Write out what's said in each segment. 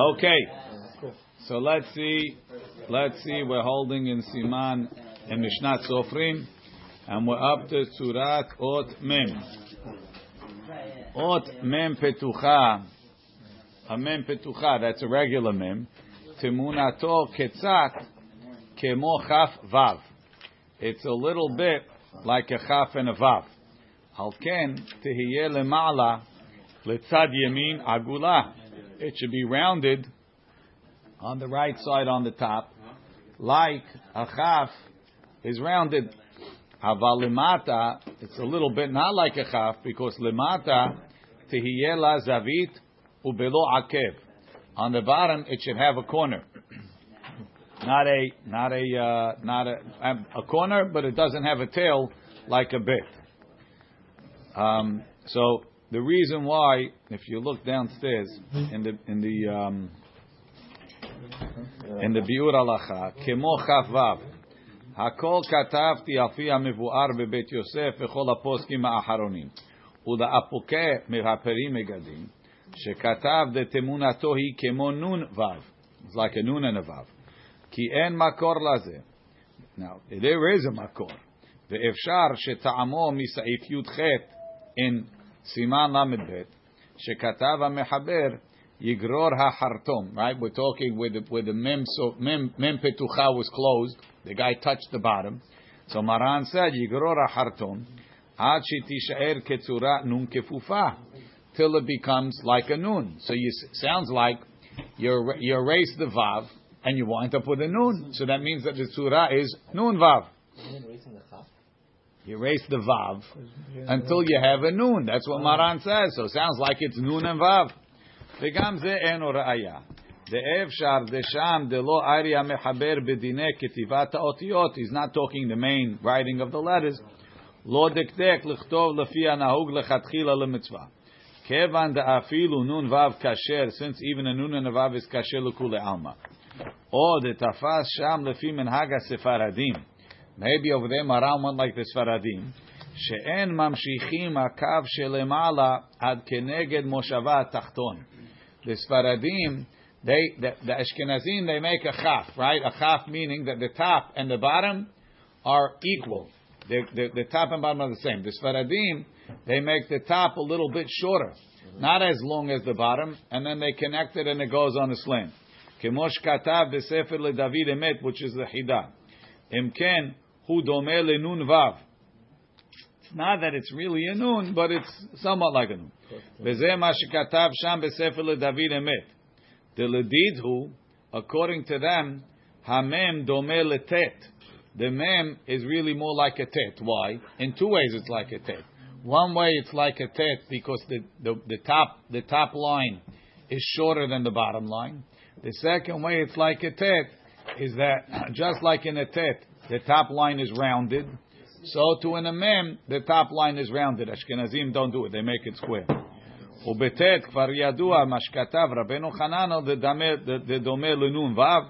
Okay. So let's see. Let's see. We're holding in Siman in Mishnat Sofrim, and we're up to Surat Ot Mem. Ot Mem Petucha. A Mem Petucha. That's a regular Mem. Timunato Ketzat Kemo Chaf Vav. It's a little bit like a Chaf and a Vav. Al Ken Tehiyeh Lema'ala Letzad Yemin Agula. It should be rounded on the right side on the top, like a chaf is rounded. Aval limata, it's a little bit not like a chaf because limata tehiyela zavit ubelo akev. On the bottom, it should have a corner, not a not a uh, not a a corner, but it doesn't have a tail like a bit. Um, so the reason why, if you look downstairs in the in the um, in the biur halacha, kemo chaf הכל כתבתי על פי המבואר בבית יוסף וכל הפוסקים האחרונים. ולאפוקי מהפרים מגדים, שכתב דתמונתו היא כמו נון וו. It's like a nun and a vav. כי אין מקור לזה. Now, there is a מקור. ואפשר שטעמו מסעיף י"ח in Siman Lamidbet, Shekatav HaMechaber, Yigror HaHartom. Right, we're talking with the, with the mem, so, mem, mem Petucha was closed. The guy touched the bottom. So Maran said, Yigror HaHartom, Ad Shetishaer Ketzura Nun Kefufa, till it becomes like a Nun. So it sounds like you, you erase the Vav, and you wind up with a Nun. So that means that the Tzura is Nun Vav. You erase the vav until you have a nun. That's what Maran says. So it sounds like it's nun and vav. וגם זה אין ראיה. דאפשר דשם דלא ארי המחבר בדיני כתיבת האותיות, he's not talking the main writing of the letters, לא דקדק לכתוב לפי הנהוג לכתחילה למצווה. כיוון דאפילו נון וו כשר, since even a נון and a וו is כשר לכולי עלמא. או דתפס שם לפי מנהג הספרדים, maybe over there Maran went like the ספרדים, שאין ממשיכים הקו שלמעלה עד כנגד מושבה התחתון. The Sfaradim, they the, the Ashkenazim, they make a chaf, right? A chaf meaning that the top and the bottom are equal. The, the, the top and bottom are the same. The Sfaradim, they make the top a little bit shorter, not as long as the bottom, and then they connect it and it goes on a sling. Kemosh katav b'sefer leDavid emet, which is the Hidah. Imken Hu domeh lenun vav. It's not that it's really a nun, but it's somewhat like a nun. V'zeh ma shekatav sham b'sefer leDavid emet. The ledidhu, according to them, hamem le letet. The mem is really more like a tet. Why? In two ways, it's like a tet. One way, it's like a tet because the, the, the top the top line is shorter than the bottom line. The second way, it's like a tet, is that just like in a tet, the top line is rounded. So to in a mem, the top line is rounded. Ashkenazim don't do it; they make it square. ובט' כבר ידוע מה שכתב רבנו חננו דדומה לנון ו',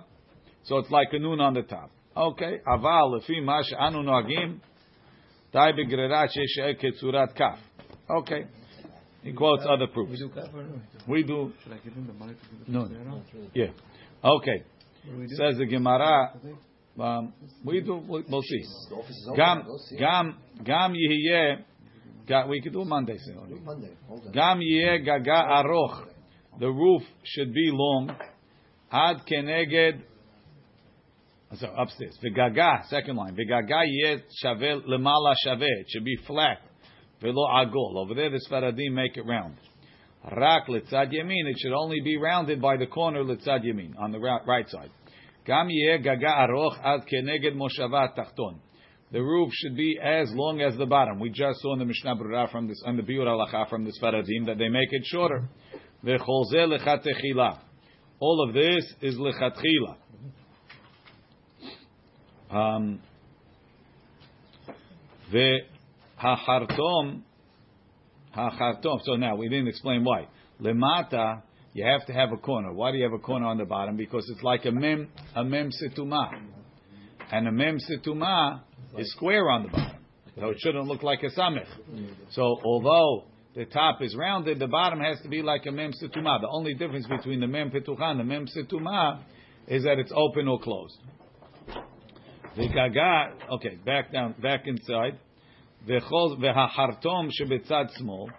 so it's like a nun on the top. Okay, אבל לפי מה שאנו נוהגים, די בגרירה שישאר כצורת כף. Okay. He quotes other proofs. We do kaf or no? We do. Should I give him the money to do the No. Torah? Yeah. Okay. What do we do? Says the Gemara. Um, we do. We'll, see. Gam gam gam yihye. We could do Monday. Monday. Gam yihye gaga aroch. The roof should be long. Ad keneged. So upstairs. V'gaga. Second line. V'gaga yeh shaveh lemala shaveh. It should be flat. Velo agol. Over there, the Sfaradim make it round. Rak litzad yamin. It should only be rounded by the corner litzad yamin on the right side. The roof should be as long as the bottom. We just saw in the Mishnah Berurah from this, on the Biur Halacha from the Sfaradim that they make it shorter. All of this is lechatchila. Um, V'hachartom, hachartom. So now we didn't explain why. Lemata, you have to have a corner. Why do you have a corner on the bottom? Because it's like a mem, a mem situma, and a mem situma is square on the bottom, so it shouldn't look like a samech. So although the the top is rounded, the bottom has to be like a mem setuma. The only difference between the mem petucha and the mem setuma is that it's open or closed. The gaga, okay, back down, back inside. Shebetzad small,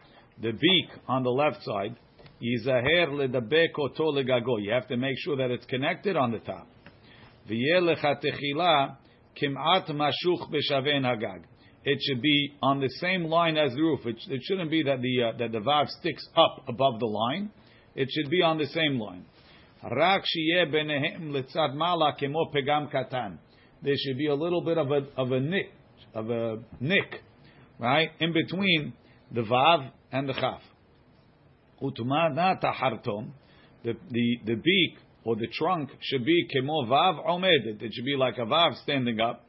the beak on the left side, yizaher ledabek oto legago. You have to make sure that it's connected on the top. Kim'at mashuch b'shaven hagag it should be on the same line as the roof. It, it shouldn't be that the uh, that the vav sticks up above the line. It should be on the same line. There should be a little bit of a of a nick of a nick, right, in between the vav and the chaf. The the the beak or the trunk should be kemo vav omedet. It should be like a vav standing up.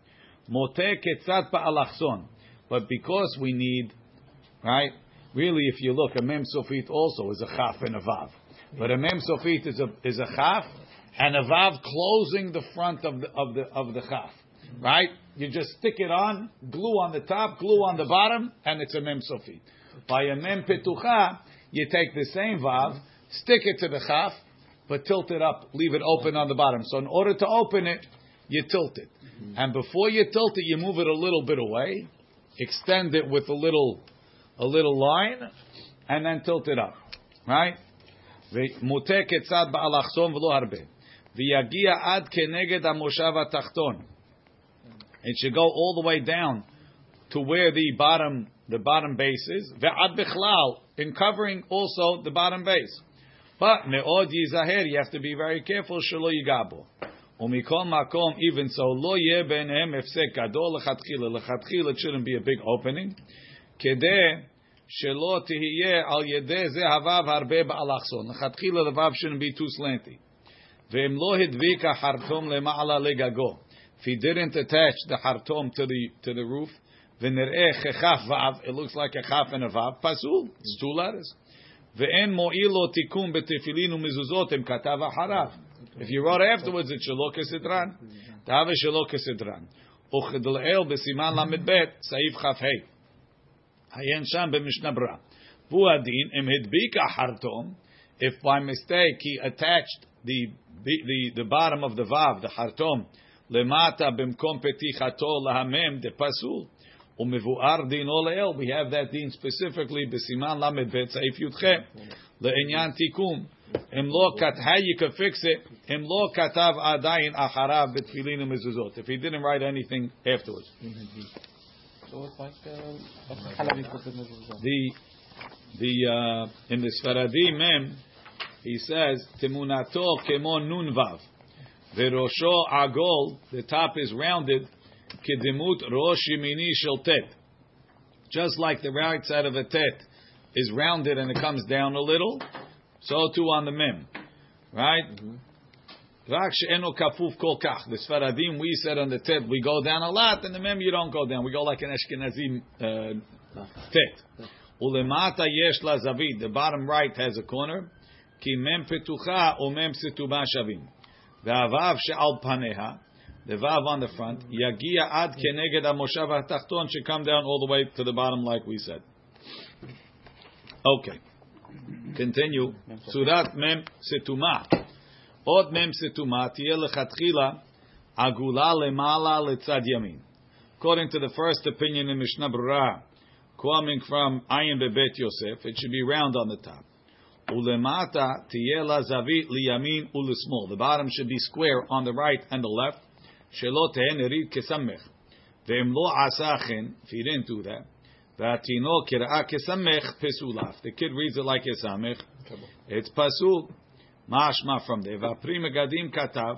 Mote ketzat ba'alachson. But because we need, right? Really, if you look, a mem sofit also is a chaf and a vav. But a mem sofit is a is a chaf and a vav closing the front of the of the of the chaf. Right? You just stick it on, glue on the top, glue on the bottom, and it's a mem sofit. By a mem petucha, you take the same vav, stick it to the chaf, but tilt it up, leave it open on the bottom. So in order to open it, you tilt it. Mm-hmm. And before you tilt it, you move it a little bit away, extend it with a little, a little line, and then tilt it up. Right? מוטה כצד באלכסון ולא הרבה. ויגיע עד כנגד המושב התחתון. It should go all the way down to where the bottom the bottom base is. ועד בכלל, in covering also the bottom base. But מאוד ייזהר, you have to be very careful שלא ייגע בו. ומכל מקום, even so, לא יהיה ביניהם הפסק גדול לכתחילה. לכתחילה it shouldn't be a big opening. כדי שלא תהיה על ידי זה הוו הרבה באלכסון. לכתחילה the vav shouldn't be too slanty. ואם לא הדביק החרטום למעלה לגגו, if he didn't attach the חרטום to the, to the roof, ונראה ככף ו', it looks like a כף and a ו', פסול, it's two letters. ואין מועיל לו תיקון בתפילין ומזוזות אם כתב אחריו. If you wrote afterwards, it's Shalok Kesidran. Tave Shalok Kesidran. וכדלאל בסימן ל"ב, סעיף כ"ה. עיין שם במשנה ברא. והוא הדין, אם הדביק החרטום, if by mistake he attached the, the, the bottom of the vav, the hartom, למטה במקום פתיחתו להמם, דפסול. ומבואר דינו לאל, we have that din specifically בסימן ל"ב, סעיף י"ח, לעניין תיקון. אם לא, how you could fix it, אם לא כתב עדיין אחריו בתפילין ומזוזות. If he didn't write anything afterwards. The, the, uh, in the Sfaradi Mem, he says, Temunato kemo nun vav. Verosho agol, the top is rounded, kedemut rosh yemini shel tet. Just like the right side of a tet is rounded and it comes down a little, so too on the mem, right? Rak she'eno kafuf kol kach. The Sfaradim, we said on the tet, we go down a lot, and the mem you don't go down. We go like an Ashkenazi uh, tet. Ulemata yesh la zavid. The bottom right has a corner. Ki mem petucha o mem situba shavim. Ve'avav she'al paneha. The vav on the front. Yagia ad keneged amoshav hatachton should come down all the way to the bottom, like we said. Okay. Continue. Surat mem setuma. Od mem setuma tiel lechatchila agula lemala letzad yamin. According to the first opinion in Mishnah Brura, coming from Ayin Bebet Yosef, it should be round on the top. Ulemata tiye zavit liyamin ulesmol. The bottom should be square on the right and the left. שלא תהא נריד כסמך. ואם לא עשה כן, if he didn't do that, והתינוק קראה כסמך פסולף. The kid reads it like a samech. It's pasul. משמע from there. והפרי מגדים כתב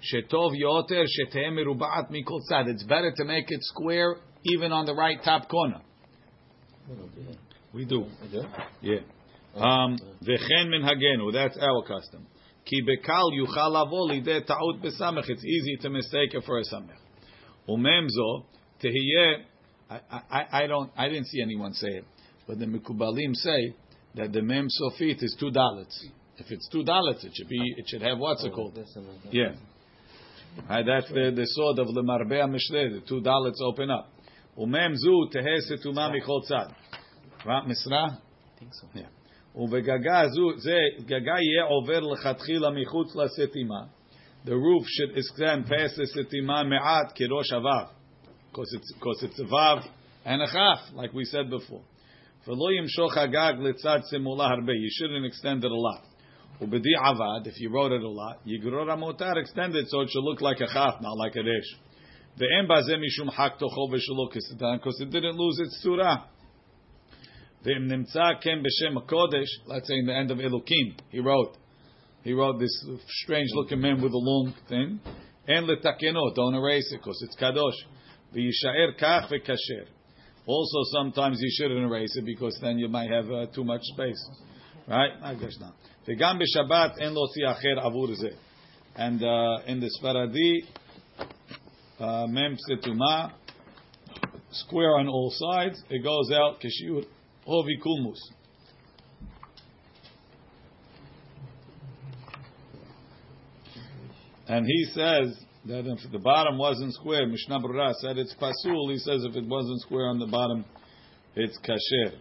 שטוב יותר שתהא מרובעת מכל צד. It's better to make it square even on the right top corner. We do. Yeah. Um, וכן מנהגנו, that's our custom. Ki bekal yuchal avoli. It's easy to mistake it for a samech. Umemzo tehiyeh. I, don't. I didn't see anyone say it, but the mikubalim say that the mem sofit is two dollars. If it's two dollars, it should be. It should have what's it oh, called? Yeah. I, that's the, the sword of the Marbea The two dollars open up. Umem zu tehe. Right, Misra? I think so. Yeah. ובגגה זו, זה, גגה יהיה עובר לכתחילה מחוץ לסתימה. The roof should extend past the סתימה מעט כראש הוו. Because it's, because it's a vav and a chaf, like we said before. ולא ימשוך הגג לצד שמאלה הרבה. You shouldn't extend it a lot. ובדיעבד, if you wrote it a lot, יגרור המותר, extend it so it should look like a chaf, not like a resh. ואין בזה משום חק תוכו ושלא כסדן, because it didn't lose its צורה. ואם נמצא כן בשם הקודש, let's say in the end of Elokim, he wrote, he wrote this strange looking man with a long thing, אין לתקנו, don't erase it, because it's kadosh. ויישאר כך וכשר. Also, sometimes you shouldn't erase it because then you might have uh, too much space, right? I guess not. וגם בשבת אין להוציא אחר עבור זה. And uh, in the Sfaradi, uh, mem setuma, square on all sides, it goes out kishiur hovi kulmus. And he says that if the bottom wasn't square, Mishnah Brura said it's pasul. He says if it wasn't square on the bottom, it's kasher.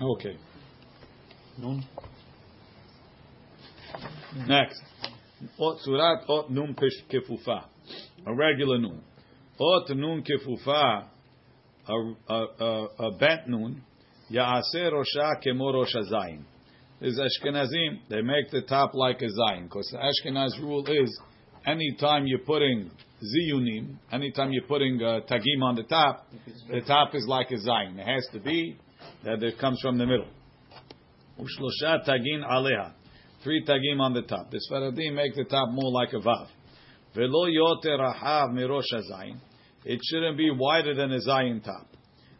Uh, okay. Nun. Next. Ot surat ot nun pish kefufa. A regular nun. Ot nun kefufa. A, a, a, a bent nun. Ya'aseh rosha kemo rosh hazayin. Is Ashkenazim, they make the top like a zayin. Because the Ashkenaz rule is, anytime you're putting ziyunim, anytime you're putting uh, tagim on the top, the top is like a zayin. It has to be that it comes from the middle. Ushlosha tagin aleha Three tagim on the top. The Sfaradim make the top more like a vav. Velo yoter rahav mirosh hazayin. It shouldn't be wider than a zayin top.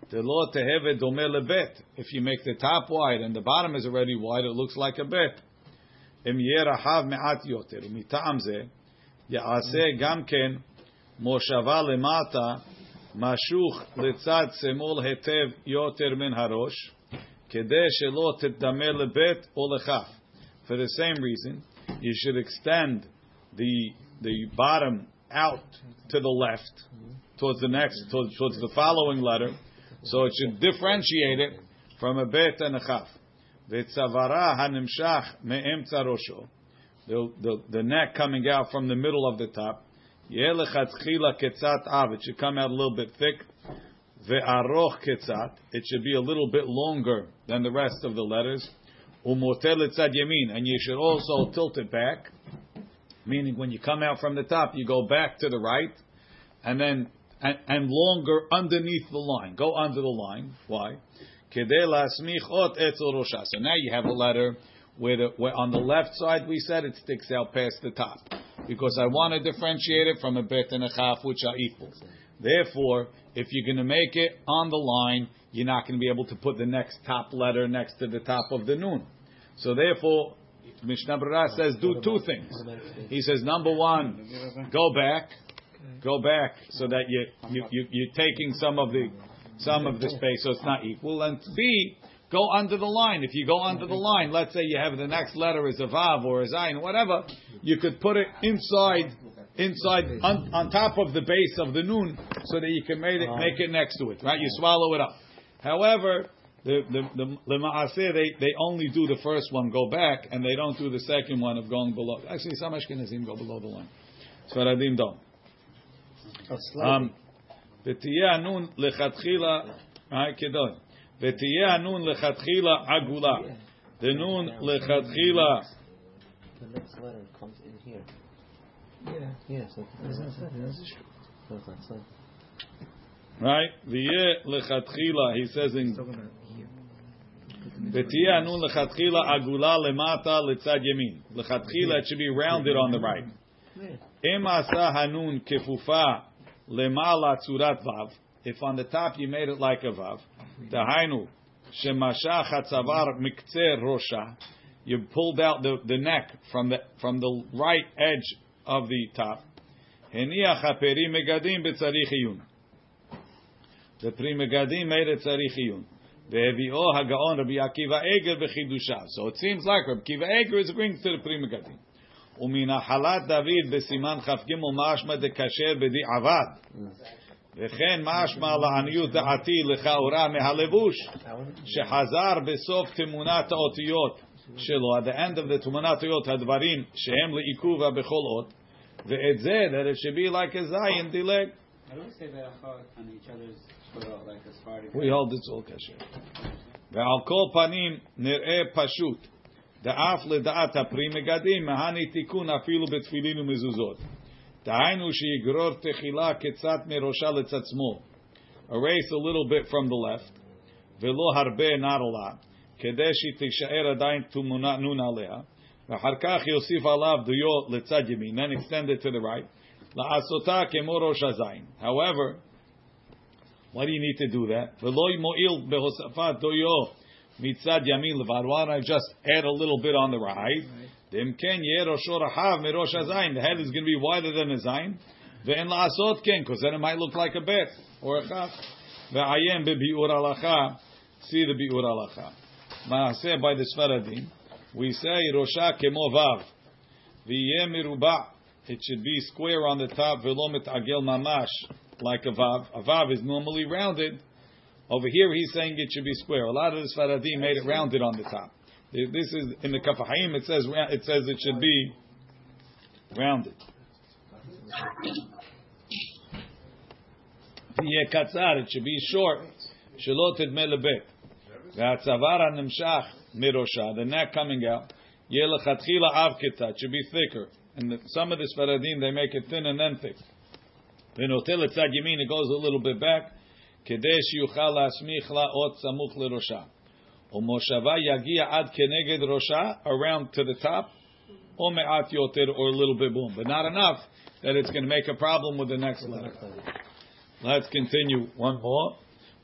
The lo teheve dome lebet. If you make the top wide and the bottom is already wide, it looks like a bet. Im yeh rahav me'at yoter. Mita'am ze, ya'aseh gam ken moshava lemata משוך לצד שמאל היטב יותר מן הראש, כדי שלא תדמה לבית או לכף. for the same reason, you should extend the the bottom out to the left towards the next towards, towards the following letter, so it should differentiate it from a bet and a chaf. The, the neck coming out from the middle of the top. It should come out a little bit thick. It should be a little bit longer than the rest of the letters. Umoter letzad yamin, and you should also tilt it back, meaning when you come out from the top, you go back to the right, and then and, and longer underneath the line. Go under the line. Why? So now you have a letter where, the, where on the left side we said it sticks out past the top because I want to differentiate it from a bet and a chaf which are equal. Therefore, if you're going to make it on the line, you're not going to be able to put the next top letter next to the top of the noon. So therefore, Mishnah Berurah says do two things. He says number one, go back, go back, so that you, you, you you're taking some of the some of the space, so it's not equal. And B, go under the line. If you go under the line, let's say you have the next letter is a vav or a zayin, whatever, you could put it inside, inside on, on top of the base of the noon, so that you can make it make it next to it. Right? You swallow it up. However, the the the, the maaseh, they they only do the first one, go back, and they don't do the second one of going below. Actually, some Ashkenazim go below the line. Sfaradim don't. Um, ותהיה הנון לכתחילה, כדון, ותהיה הנון לכתחילה עגולה. דנון לכתחילה, The next letter comes in here. Yeah. Yeah, so That's not sad. That's true. so it's like so. right? ויהיה לכתחילה, he says in, Talking about here. ותהיה הנון לכתחילה עגולה למטה לצד ימין. לכתחילה it should be rounded on the right. אם עשה הנון כפופה למעלה צורת ו', if on the top you made it like a ו', דהיינו, שמשך הצוואר מקצה ראשה, you pulled out the, the neck from the, from the right edge of the top, הניח הפרי מגדים בצריך עיון. The pri megadim made it tzarich iyun. והביאו הגאון רבי עקיבא עגר בחידושיו. So it seems like Rabbi Akiva Eger is agreeing to the pri megadim. ומנחלת דוד בסימן כ"ג משמע דכשר בדיעבד. וכן משמע לעניות דעתי לכאורה מהלבוש, שחזר בסוף תמונת האותיות שלו, at the end of the תמונת האותיות הדברים שהם לעיכובה בכל אות, ואת זה, that it should be like a זין, דילג. How do we say berachot on each other's Torah, like as far as We hold it's all כשר. ועל כל פנים נראה פשוט, דאף לדעת הפרי מגדים, מהני תיקון אפילו בתפילין ומזוזות. דהיינו שיגרור תחילה קצת מראשה לצצמו. Erase a little bit from the left, ולא הרבה, not a lot, כדי שתישאר עדיין תמונה נון עליה, ואחר כך יוסיף עליו דיו לצד ימין, then extend it to the right, לעשותה כמו ראש הזין. However, why do you need to do that? ולא מועיל בהוספת דיו מצד ימין לבד. Why don't I just add a little bit on the right? אם כן, יהיה ראשו רחב מראש הזין. The head is going to be wider than the זין. ואין לעשות כן, because then it might look like a bit, or a כף. ועיין בביאור הלכה, see the ביאור הלכה. מעשה by the ספרדים, we say Rosha kemovav. V'yeh. It should be square on the top. V'lo agel mamash. Like a vav. A vav is normally rounded. Over here he's saying it should be square. A lot of the Sfaradim made it rounded on the top. This is in the Kaf HaChaim. It says it says it should be rounded. Yeh katzar. It should be short. Shelot edme. V'atzavar ha-nimshach mirosha, the neck coming out. Yelechatchila avkita, should be thicker. And the, some of this faradim, they make it thin and then thick. Venotel etzad yamin, it goes a little bit back. Kedesh yuchal asmich la'ot samuch lerosha. Omoshava yagia ad keneged rosha, around to the top. Or me'at yoter, or a little bit boom. But not enough that it's going to make a problem with the next letter. Let's continue one more.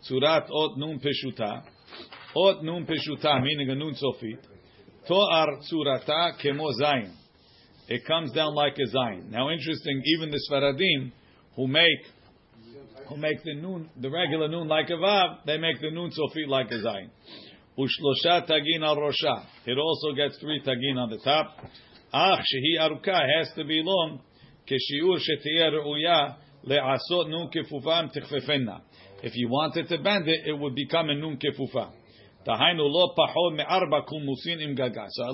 Surat ot nun peshuta אות נון פשוטה, meaning a nun sofit. תואר צורתה כמו זין. It comes down like a zayin. Now interesting, even the Sfaradim, who make who make the noon, the regular noon like a vav, they make the noon sofit like a zayin. Ushlosha tagin al rosha. It also gets three tagin on the top. Ach shehi aruka has to be long. Keshiur shetiyeh reuya le'asot nun kefufam tichfefenna. If you wanted to bend it, it would become a nun kefufa. So at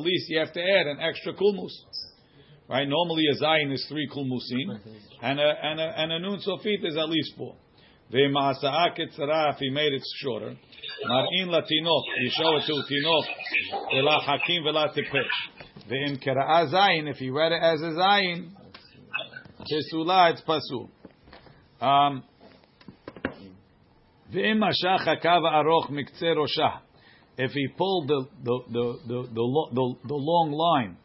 least you have to add an extra kulmus. Right? Normally a zayin is three kulmusin, and a and a and a nun sofit is at least four. If he made it shorter. Mar'in latinok, you show it to tinok, ela hakim vela tipesh. Ve'im kera'a zayin, if he read it as a zayin, kesula it's pasul. Um, Ve'im mashach hakav aroch miktze roshah if he pulled the the the the, the, the long line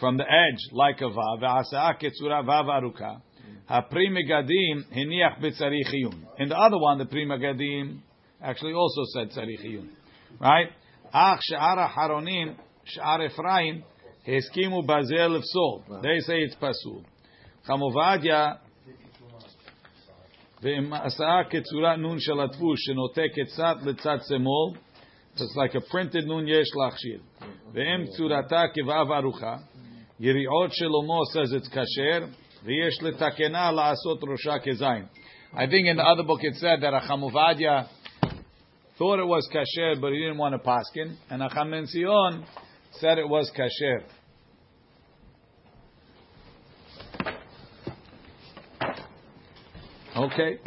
from the edge like a vav, v'asah ketzura vav aruka, ha'pri megadim hiniach b'tzarich In the other one, the primigadim actually also said tzarich right? Ach she'ara haronim she'ar Efraim heskimu bazel lefsol. They say it's pasul. Chamovadia ועם הסעה קצורה נון של הטפוש שנותקת קצת לצד שמאל it's like a printed nun yesh lachshir. Ve'em tzurata kivav arucha. Yiriot Shlomo says it's kasher. Ve'yesh letakena la'asot rosha kezayin. I think in the other book it said that Achamuvadia thought it was kasher, but he didn't want to paskin. And Acham said it was kasher. Okay.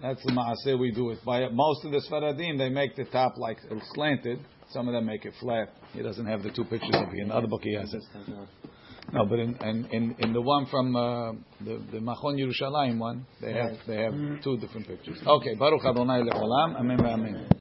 That's the maaseh we do it. By most of the Sfaradim, they make the top like slanted. Some of them make it flat. He doesn't have the two pictures of it. In the other book, he has it. No, but in in, in, in the one from uh, the the Machon Yerushalayim one, they have they have two different pictures. Okay, Baruch Adonai le'olam. Amen. Amen.